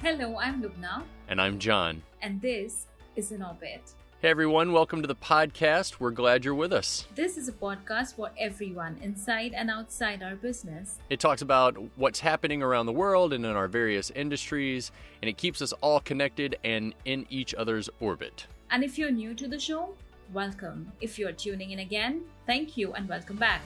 Hello, I'm Lubna, And I'm John. and this is In Orbit. Hey everyone, welcome to the podcast. We're glad you're with us. This is a podcast for everyone inside and outside our business. It talks about what's happening around the world and in our various industries, and it keeps us all connected and in each other's orbit. And if you're new to the show, welcome. If you're tuning in again, thank you and welcome back.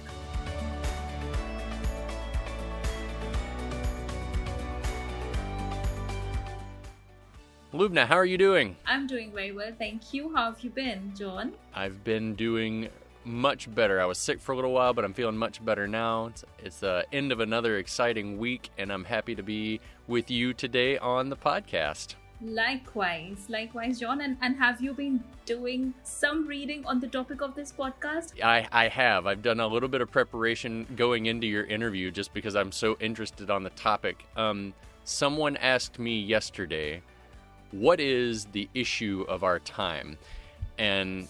Lubna, how are you doing? I'm doing very well, thank you. How have you been, John? I've been doing much better. I was sick for a little while, but I'm feeling much better now. It's, it's the end of another exciting week, and I'm happy to be with you today on the podcast. Likewise, likewise, John. And, and have you been doing some reading on the topic of this podcast? I, I have. I've done a little bit of preparation going into your interview just because I'm so interested on the topic. Um, someone asked me yesterday, what is the issue of our time? And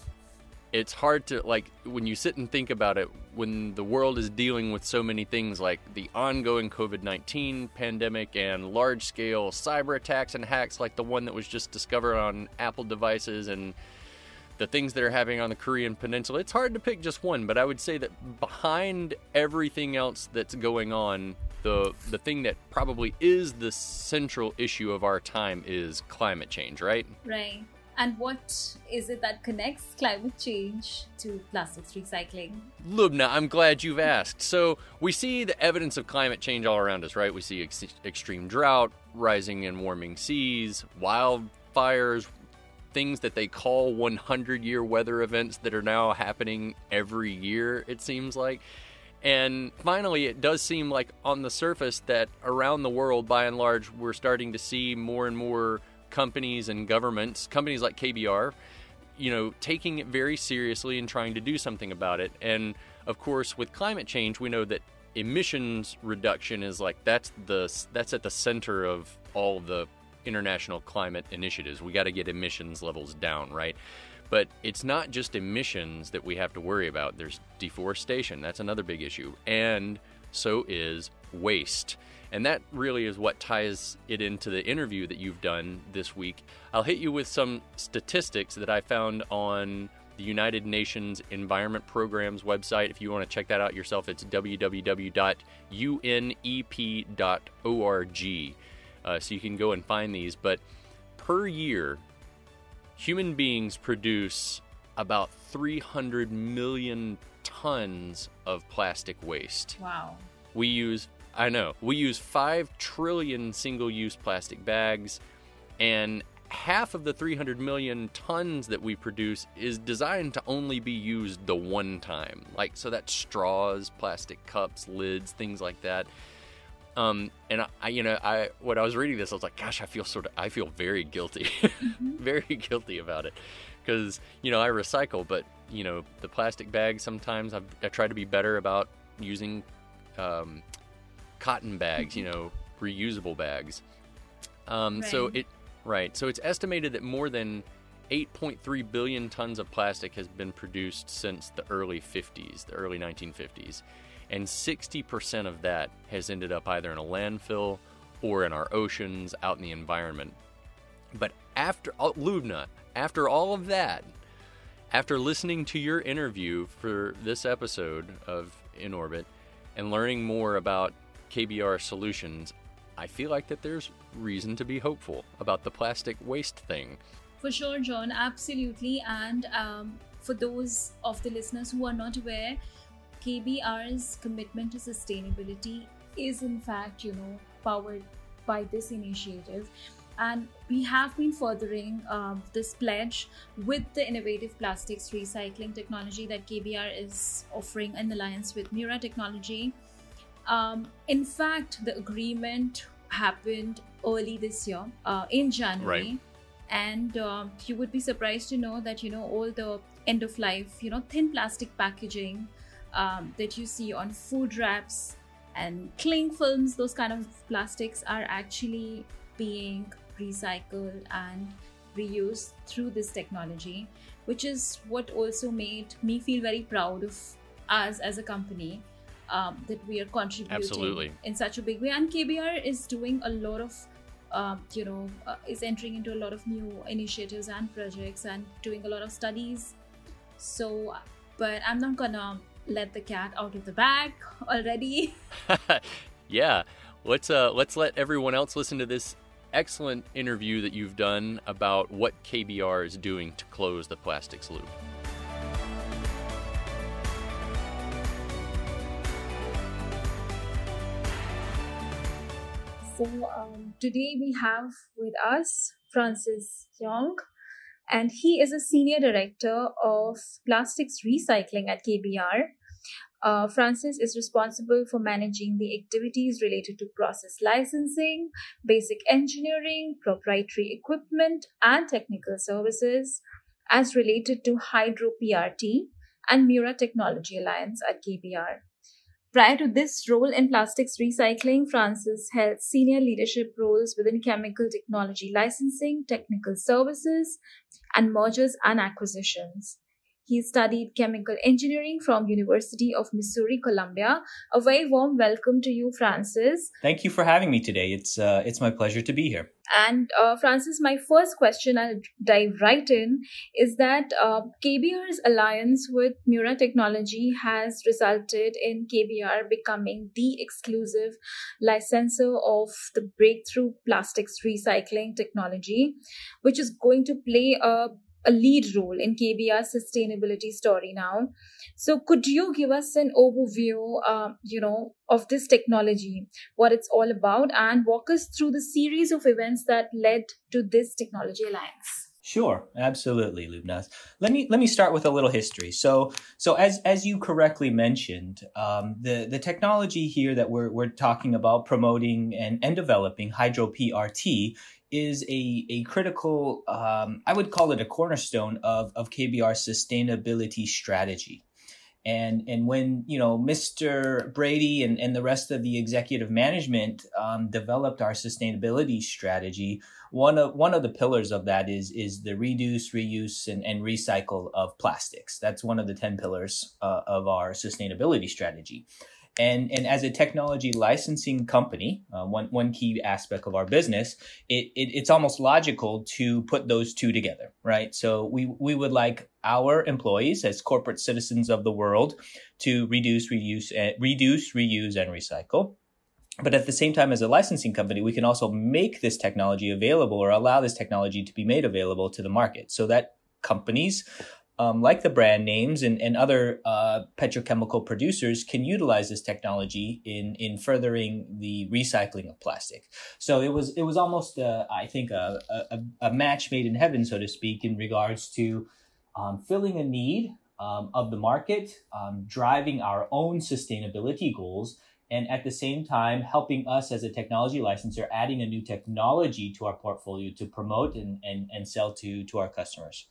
it's hard to, like, when you sit and think about it, when the world is dealing with so many things like the ongoing COVID 19 pandemic and large scale cyber attacks and hacks like the one that was just discovered on Apple devices and the things that are happening on the Korean Peninsula. It's hard to pick just one, but I would say that behind everything else that's going on, the the thing that probably is the central issue of our time is climate change, right? Right. And what is it that connects climate change to plastics recycling? Lubna, I'm glad you've asked. So, we see the evidence of climate change all around us, right? We see ex- extreme drought, rising and warming seas, wildfires, things that they call 100 year weather events that are now happening every year, it seems like. And finally, it does seem like on the surface that around the world, by and large, we're starting to see more and more companies and governments, companies like KBR, you know, taking it very seriously and trying to do something about it. And of course, with climate change, we know that emissions reduction is like that's the that's at the center of all the international climate initiatives. We got to get emissions levels down, right? But it's not just emissions that we have to worry about. There's deforestation. That's another big issue. And so is waste. And that really is what ties it into the interview that you've done this week. I'll hit you with some statistics that I found on the United Nations Environment Program's website. If you want to check that out yourself, it's www.unep.org. Uh, so you can go and find these. But per year, human beings produce about 300 million tons of plastic waste. Wow. We use, I know, we use 5 trillion single use plastic bags, and half of the 300 million tons that we produce is designed to only be used the one time. Like, so that's straws, plastic cups, lids, things like that. Um, and I, I, you know, I when I was reading this, I was like, gosh, I feel sort of, I feel very guilty, very guilty about it, because you know I recycle, but you know the plastic bags sometimes I've, I try to be better about using um, cotton bags, you know, reusable bags. Um, So it right, so it's estimated that more than 8.3 billion tons of plastic has been produced since the early 50s, the early 1950s and 60% of that has ended up either in a landfill or in our oceans, out in the environment. But after oh, Lubna, after all of that, after listening to your interview for this episode of In Orbit and learning more about KBR solutions, I feel like that there's reason to be hopeful about the plastic waste thing. For sure, John, absolutely. And um, for those of the listeners who are not aware, KBR's commitment to sustainability is, in fact, you know, powered by this initiative. And we have been furthering um, this pledge with the innovative plastics recycling technology that KBR is offering in alliance with Mura Technology. Um, in fact, the agreement happened early this year, uh, in January. Right. And um, you would be surprised to know that, you know, all the end of life, you know, thin plastic packaging um, that you see on food wraps and cling films, those kind of plastics are actually being recycled and reused through this technology, which is what also made me feel very proud of us as a company um, that we are contributing Absolutely. in such a big way. And KBR is doing a lot of um, you know, uh, is entering into a lot of new initiatives and projects and doing a lot of studies. So, but I'm not gonna let the cat out of the bag already. yeah, let's uh, let's let everyone else listen to this excellent interview that you've done about what KBR is doing to close the plastics loop. So um, today we have with us Francis Young, and he is a senior director of plastics recycling at KBR. Uh, Francis is responsible for managing the activities related to process licensing, basic engineering, proprietary equipment, and technical services as related to Hydro PRT and Mura Technology Alliance at KBR. Prior to this role in plastics recycling, Francis held senior leadership roles within chemical technology licensing, technical services, and mergers and acquisitions. He studied chemical engineering from University of Missouri Columbia. A very warm welcome to you, Francis. Thank you for having me today. It's uh, it's my pleasure to be here. And uh, Francis, my first question, I'll dive right in, is that uh, KBR's alliance with Mura Technology has resulted in KBR becoming the exclusive licensor of the breakthrough plastics recycling technology, which is going to play a a lead role in KBR's sustainability story now. So, could you give us an overview, uh, you know, of this technology, what it's all about, and walk us through the series of events that led to this technology alliance? Sure, absolutely, Lubna. Let me let me start with a little history. So, so as as you correctly mentioned, um, the the technology here that we're we're talking about promoting and and developing hydro PRT is a, a critical, um, I would call it a cornerstone of, of KBR's sustainability strategy. And, and when, you know, Mr. Bradie and, and the rest of the executive management um, developed our sustainability strategy, one of, one of the pillars of that is, is the reduce, reuse, and, and recycle of plastics. That's one of the 10 pillars uh, of our sustainability strategy. And, and as a technology licensing company, uh, one, one key aspect of our business, it, it, it's almost logical to put those two together, right? So we, we would like our employees as corporate citizens of the world to reduce, reuse, uh, reduce, reuse, and recycle. But at the same time, as a licensing company, we can also make this technology available or allow this technology to be made available to the market so that companies um, like the brand names and, and other uh, petrochemical producers can utilize this technology in in furthering the recycling of plastic. So it was it was almost uh, I think a, a, a, match made in heaven, so to speak, in regards to um, filling a need um, of the market, um, driving our own sustainability goals. And at the same time, helping us as a technology licensor, adding a new technology to our portfolio to promote and, and, and sell to, to our customers.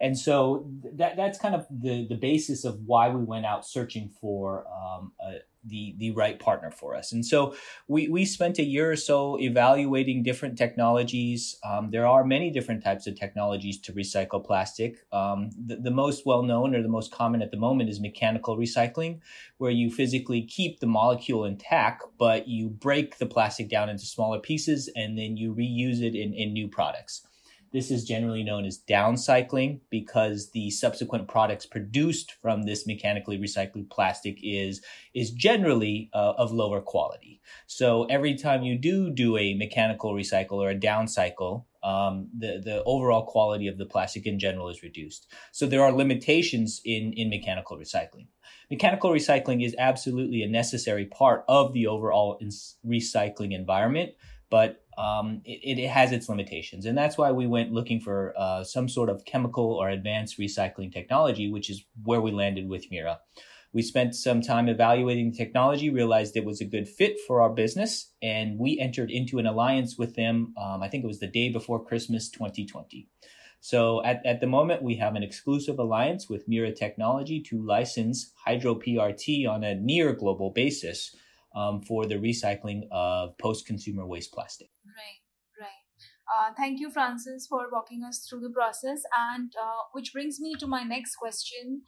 And so that that's kind of the the basis of why we went out searching for um, a, the the right partner for us. And so we we spent a year or so evaluating different technologies. Um, there are many different types of technologies to recycle plastic. Um, the, the most well known or the most common at the moment is mechanical recycling, where you physically keep the molecule intact, but you break the plastic down into smaller pieces and then you reuse it in, in new products. This is generally known as downcycling because the subsequent products produced from this mechanically recycled plastic is is generally uh, of lower quality. So every time you do do a mechanical recycle or a downcycle, um, the the overall quality of the plastic in general is reduced. So there are limitations in in mechanical recycling. Mechanical recycling is absolutely a necessary part of the overall recycling environment, but um, it, it, has its limitations. And that's why we went looking for uh, some sort of chemical or advanced recycling technology, which is where we landed with Mura. We spent some time evaluating the technology, realized it was a good fit for our business, and we entered into an alliance with them. Um, I think it was the day before Christmas 2020. So at, at the moment, we have an exclusive alliance with Mura Technology to license Hydro PRT on a near global basis um, for the recycling of post-consumer waste plastic. Right, right. Uh, thank you, Francis, for walking us through the process. And uh, which brings me to my next question.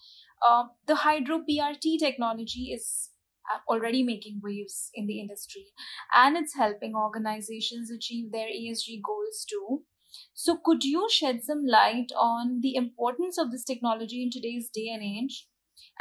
Uh, the hydro PRT technology is already making waves in the industry and it's helping organizations achieve their ESG goals too. So, could you shed some light on the importance of this technology in today's day and age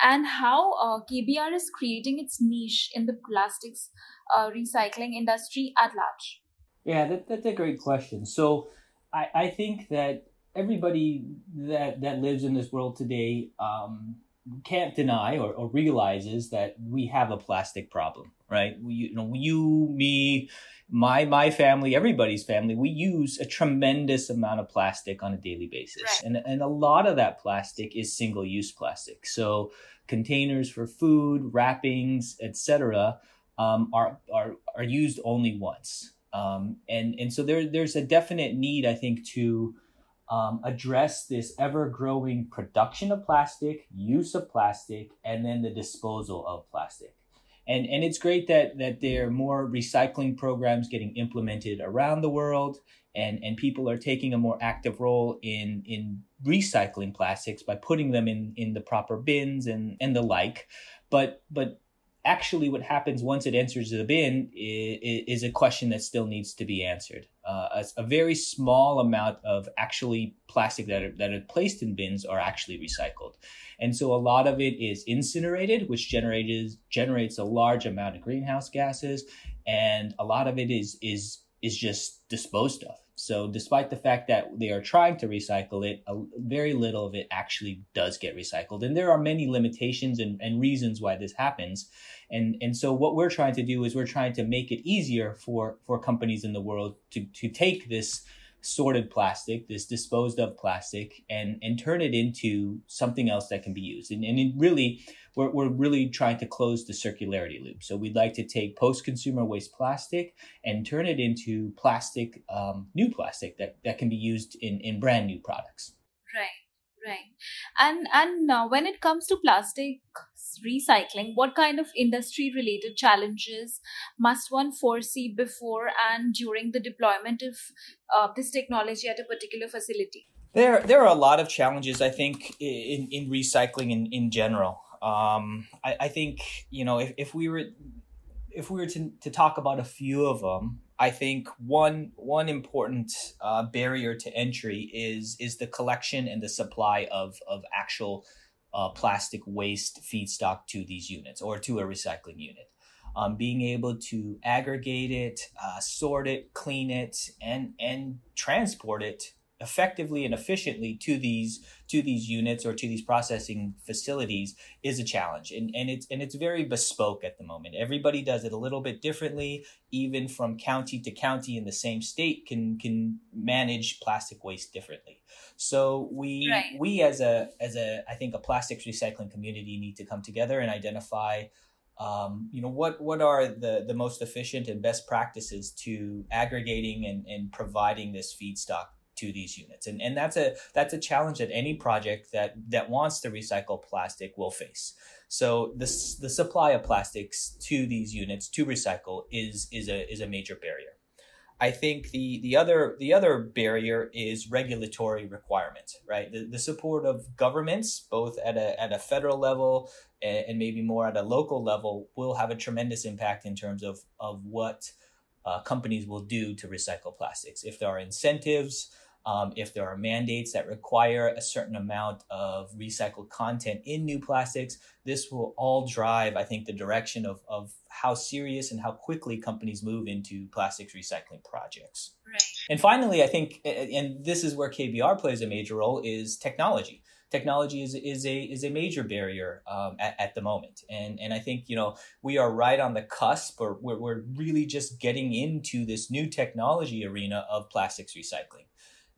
and how uh, KBR is creating its niche in the plastics uh, recycling industry at large? Yeah, that, that's a great question. So, I, I think that everybody that, that lives in this world today um, can't deny or, or realizes that we have a plastic problem, right? We, you know, you, me, my my family, everybody's family, we use a tremendous amount of plastic on a daily basis, right. and and a lot of that plastic is single use plastic. So containers for food, wrappings, etc., um, are are are used only once, um, and and so there there's a definite need, I think, to um, address this ever growing production of plastic, use of plastic, and then the disposal of plastic. And, and it's great that, that there are more recycling programs getting implemented around the world and, and people are taking a more active role in, in recycling plastics by putting them in, in the proper bins and, and the like. But, but actually what happens once it enters the bin is, is a question that still needs to be answered. Uh, a, a, very small amount of actually plastic that are, that are placed in bins are actually recycled. And so a lot of it is incinerated, which generates, generates a large amount of greenhouse gases. And a lot of it is, is, is just disposed of. So, despite the fact that they are trying to recycle it, a, very little of it actually does get recycled. And there are many limitations and, and reasons why this happens. And, and so, what we're trying to do is we're trying to make it easier for, for companies in the world to, to take this sorted plastic, this disposed of plastic, and, and turn it into something else that can be used. And, and really, we're, we're really trying to close the circularity loop. So we'd like to take post-consumer waste plastic and turn it into plastic, um, new plastic that, that can be used in, in brand new products. Right. And and uh, when it comes to plastic recycling, what kind of industry-related challenges must one foresee before and during the deployment of uh, this technology at a particular facility? There, there are a lot of challenges, I think, in, in recycling in, in general. Um, I, I think you know if, if we were if we were to, to talk about a few of them, I think one one important uh, barrier to entry is is the collection and the supply of of actual uh, plastic waste feedstock to these units or to a recycling unit. Um, being able to aggregate it, uh, sort it, clean it, and and transport it effectively and efficiently to these to these units or to these processing facilities is a challenge. And, and it's and it's very bespoke at the moment. Everybody does it a little bit differently even from county to county in the same state can can manage plastic waste differently. So we right. we as a as a i think a plastics recycling community need to come together and identify um, you know what what are the the most efficient and best practices to aggregating and, and providing this feedstock to these units. And, and that's a that's a challenge that any project that that wants to recycle plastic will face. So the the supply of plastics to these units to recycle is is a is a major barrier. I think the the other the other barrier is regulatory requirement, right? The, the support of governments, both at a at a federal level and, and maybe more at a local level, will have a tremendous impact in terms of of what uh, companies will do to recycle plastics. If there are incentives, um, if there are mandates that require a certain amount of recycled content in new plastics, this will all drive, I think, the direction of, of how serious and how quickly companies move into plastics recycling projects. Right. And finally, I think, and this is where KBR plays a major role, is technology technology is, is a is a major barrier um, at, at, the moment and and I think you know we are right on the cusp or we're, we're really just getting into this new technology arena of plastics recycling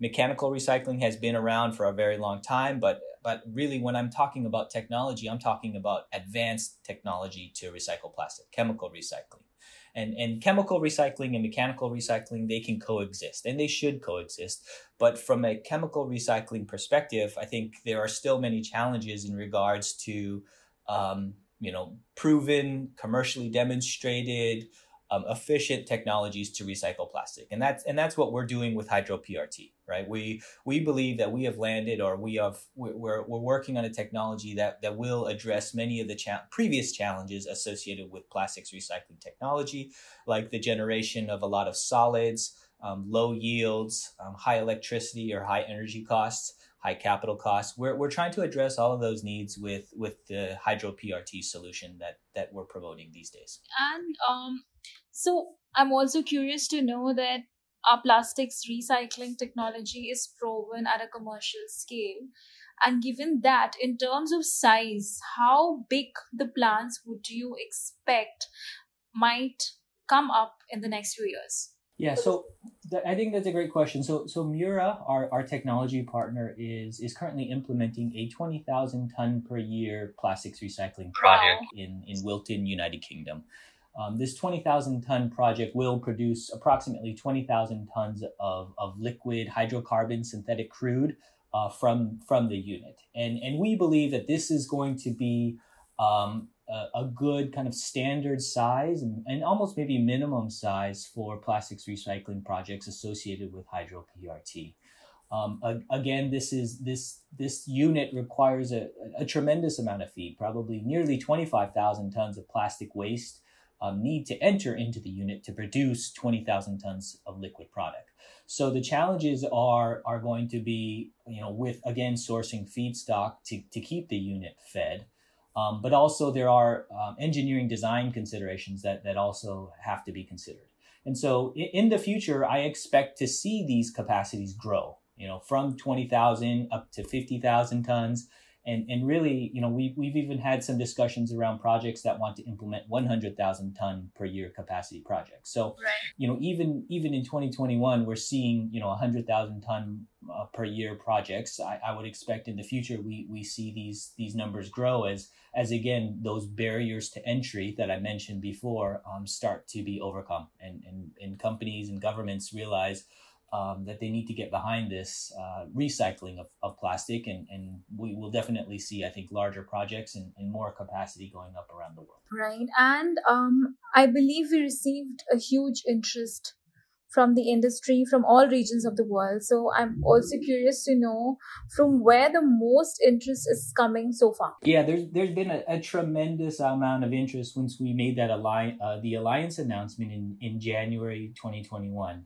mechanical recycling has been around for a very long time, but but really when I'm talking about technology, I'm talking about advanced technology to recycle plastic, chemical recycling. And and chemical recycling and mechanical recycling, they can coexist and they should coexist. But from a chemical recycling perspective, I think there are still many challenges in regards to um, you know, proven, commercially demonstrated um, efficient technologies to recycle plastic, and that's and that's what we're doing with Hydro PRT, right? We we believe that we have landed, or we have we're we're working on a technology that that will address many of the cha- previous challenges associated with plastics recycling technology, like the generation of a lot of solids, um, low yields, um, high electricity or high energy costs high capital costs. We're, we're trying to address all of those needs with, with the Hydro PRT solution that, that we're promoting these days. And um, so I'm also curious to know that our plastics recycling technology is proven at a commercial scale. And given that, in terms of size, how big the plants would you expect might come up in the next few years? Yeah, so th- I think that's a great question. So, so Mura, our, our technology partner, is is currently implementing a twenty thousand ton per year plastics recycling project wow. in in Wilton, United Kingdom. Um, this twenty thousand ton project will produce approximately twenty thousand tons of of liquid hydrocarbon synthetic crude uh, from from the unit, and and we believe that this is going to be um, a, good kind of standard size and, and, almost maybe minimum size for plastics recycling projects associated with hydro PRT. Um, again, this is this this unit requires a, a tremendous amount of feed, probably nearly 25,000 tons of plastic waste um, need to enter into the unit to produce 20,000 tons of liquid product. So the challenges are are going to be, you know, with again sourcing feedstock to, to keep the unit fed, um, but also there are um, engineering design considerations that, that also have to be considered. And so in, in the future, I expect to see these capacities grow, you know, from 20,000 up to 50,000 tons and and really you know we we've even had some discussions around projects that want to implement 100,000 ton per year capacity projects. So right. you know even even in 2021 we're seeing you know 100,000 ton uh, per year projects. I, I would expect in the future we we see these these numbers grow as as again those barriers to entry that I mentioned before um, start to be overcome. And, and and companies and governments realize um, that they need to get behind this uh, recycling of, of plastic, and, and we will definitely see, I think, larger projects and, and more capacity going up around the world. Right, and um, I believe we received a huge interest from the industry from all regions of the world. So I'm also curious to know from where the most interest is coming so far. Yeah, there's there's been a, a tremendous amount of interest once we made that alliance, uh, the alliance announcement in in January 2021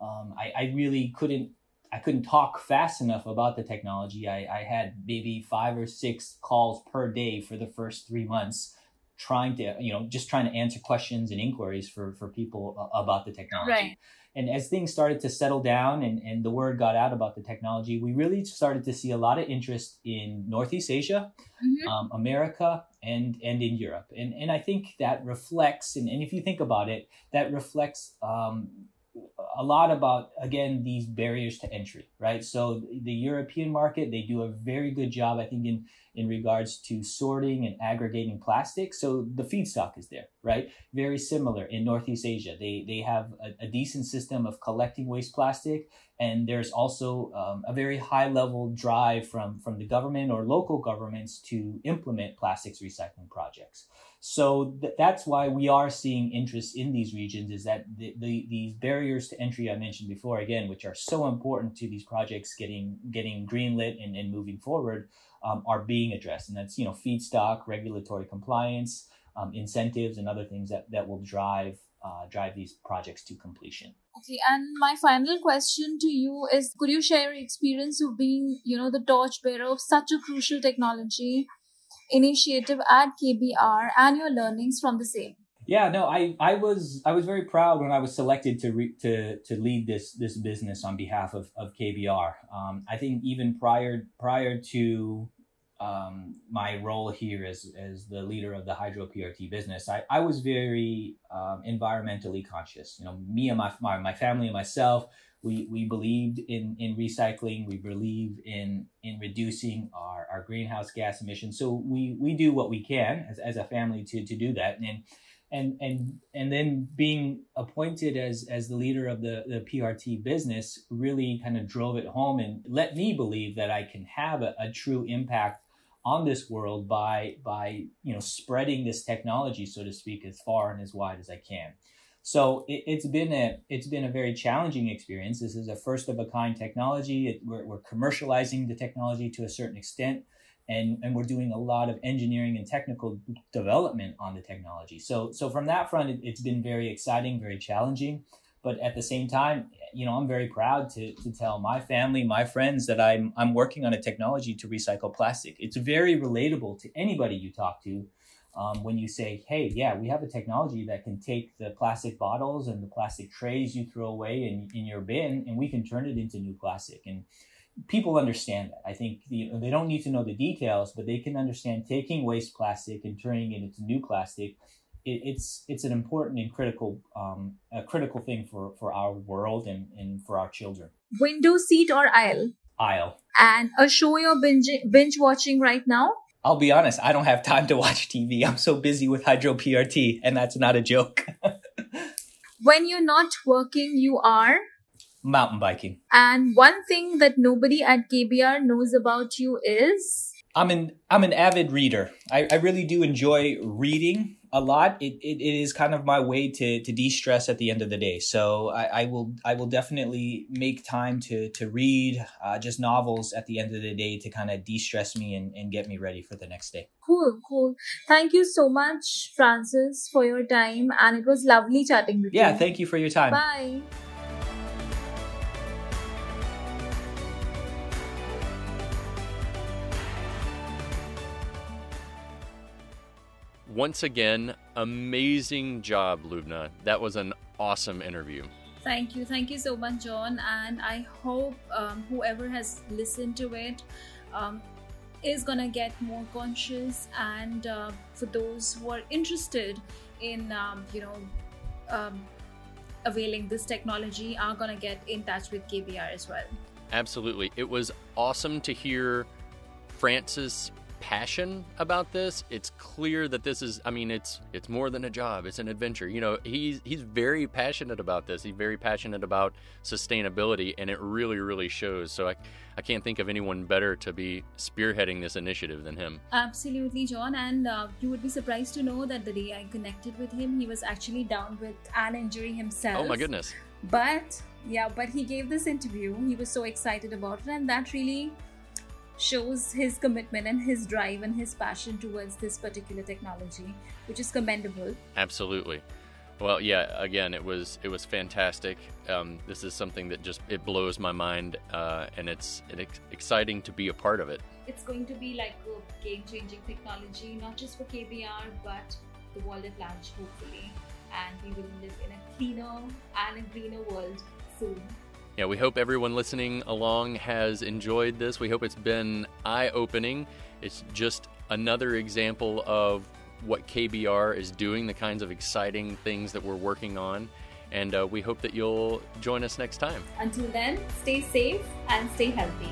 um, I, I really couldn't I couldn't talk fast enough about the technology. I, I had maybe five or six calls per day for the first three months, trying to you know just trying to answer questions and inquiries for for people about the technology. Right. And as things started to settle down and, and the word got out about the technology, we really started to see a lot of interest in Northeast Asia, mm-hmm. um, America, and and in Europe. And and I think that reflects, and, and if you think about it, that reflects um, a lot about again these barriers to entry right? So the european market they do a very good job i think in in regards to sorting and aggregating plastic. So the feedstock is there right? Very similar in northeast asia. They they have a, a decent system of collecting waste plastic and there's also um, a very high level drive from from the government or local governments to implement plastics recycling projects so th- that's why we are seeing interest in these regions is that the, the, these barriers to entry I mentioned before, again, which are so important to these projects getting getting greenlit and, and moving forward, um, are being addressed. And that's, you know, feedstock, regulatory compliance, um, incentives, and other things that, that will drive uh, drive these projects to completion. Okay, and my final question to you is: Could you share your experience of being, you know, the torchbearer of such a crucial technology initiative at KBR and your learnings from the same. Yeah, no, I, I was I was very proud when I was selected to re, to to lead this this business on behalf of, of KBR. Um, I think even prior prior to um, my role here as as the leader of the hydro PRT business, I, I was very um, environmentally conscious. You know, me and my, my my family and myself, we we believed in in recycling. We believe in in reducing our, our greenhouse gas emissions. So we we do what we can as, as a family to to do that. And and and and then being appointed as as the leader of the the PRT business really kind of drove it home and let me believe that I can have a, a true impact on this world by by you know spreading this technology so to speak as far and as wide as I can So it, has been a it's been a very challenging experience. This is a first of a kind technology. It, we're, we're commercializing the technology to a certain extent, and and we're doing a lot of engineering and technical development on the technology. So so from that front, it, it's been very exciting, very challenging. But at the same time, you know, I'm very proud to, to tell my family, my friends that I'm I'm working on a technology to recycle plastic. It's very relatable to anybody you talk to um, when you say, hey, yeah, we have a technology that can take the plastic bottles and the plastic trays you throw away in, in your bin and we can turn it into new plastic. And people understand that. I think you know, they don't need to know the details, but they can understand taking waste plastic and turning it into new plastic. It, it's it's an important and critical um, a critical thing for, for our world and, and for our children. Window seat or aisle? Aisle. And a show you're binge binge watching right now? I'll be honest, I don't have time to watch TV. I'm so busy with hydro PRT, and that's not a joke. when you're not working, you are mountain biking. And one thing that nobody at KBR knows about you is I'm an I'm an avid reader. I, I really do enjoy reading a lot. It, it, it is kind of my way to, to de-stress at the end of the day. So I, I will I will definitely make time to to read uh, just novels at the end of the day to kind of de-stress me and, and get me ready for the next day. Cool, cool. Thank you so much, Francis, for your time. And it was lovely chatting with yeah, you. Yeah, thank you for your time. Bye. Once again, amazing job, Lubna. That was an awesome interview. Thank you. Thank you so much, John. And I hope um, whoever has listened to it um, is going to get more conscious. And uh, for those who are interested in, um, you know, um, availing this technology, are going to get in touch with KBR as well. Absolutely. It was awesome to hear Francis passion about this. It's clear that this is I mean it's it's more than a job, it's an adventure. You know, he's he's very passionate about this. He's very passionate about sustainability and it really really shows. So I I can't think of anyone better to be spearheading this initiative than him. Absolutely, John. And uh, you would be surprised to know that the day I connected with him, he was actually down with an injury himself. Oh my goodness. But yeah, but he gave this interview. He was so excited about it, and that really shows his commitment and his drive and his passion towards this particular technology, which is commendable. Absolutely. Well, yeah. Again, it was it was fantastic. Um, this is something that just it blows my mind, uh, and it's, it's exciting to be a part of it. It's going to be like a game-changing technology, not just for KBR, but the world at large, hopefully. And we will live in a cleaner and a greener world soon yeah, we hope everyone listening along has enjoyed this. We hope it's been eye opening. It's just another example of what KBR is doing, the kinds of exciting things that we're working on. And uh, we hope that you'll join us next time. Until then, stay safe and stay healthy.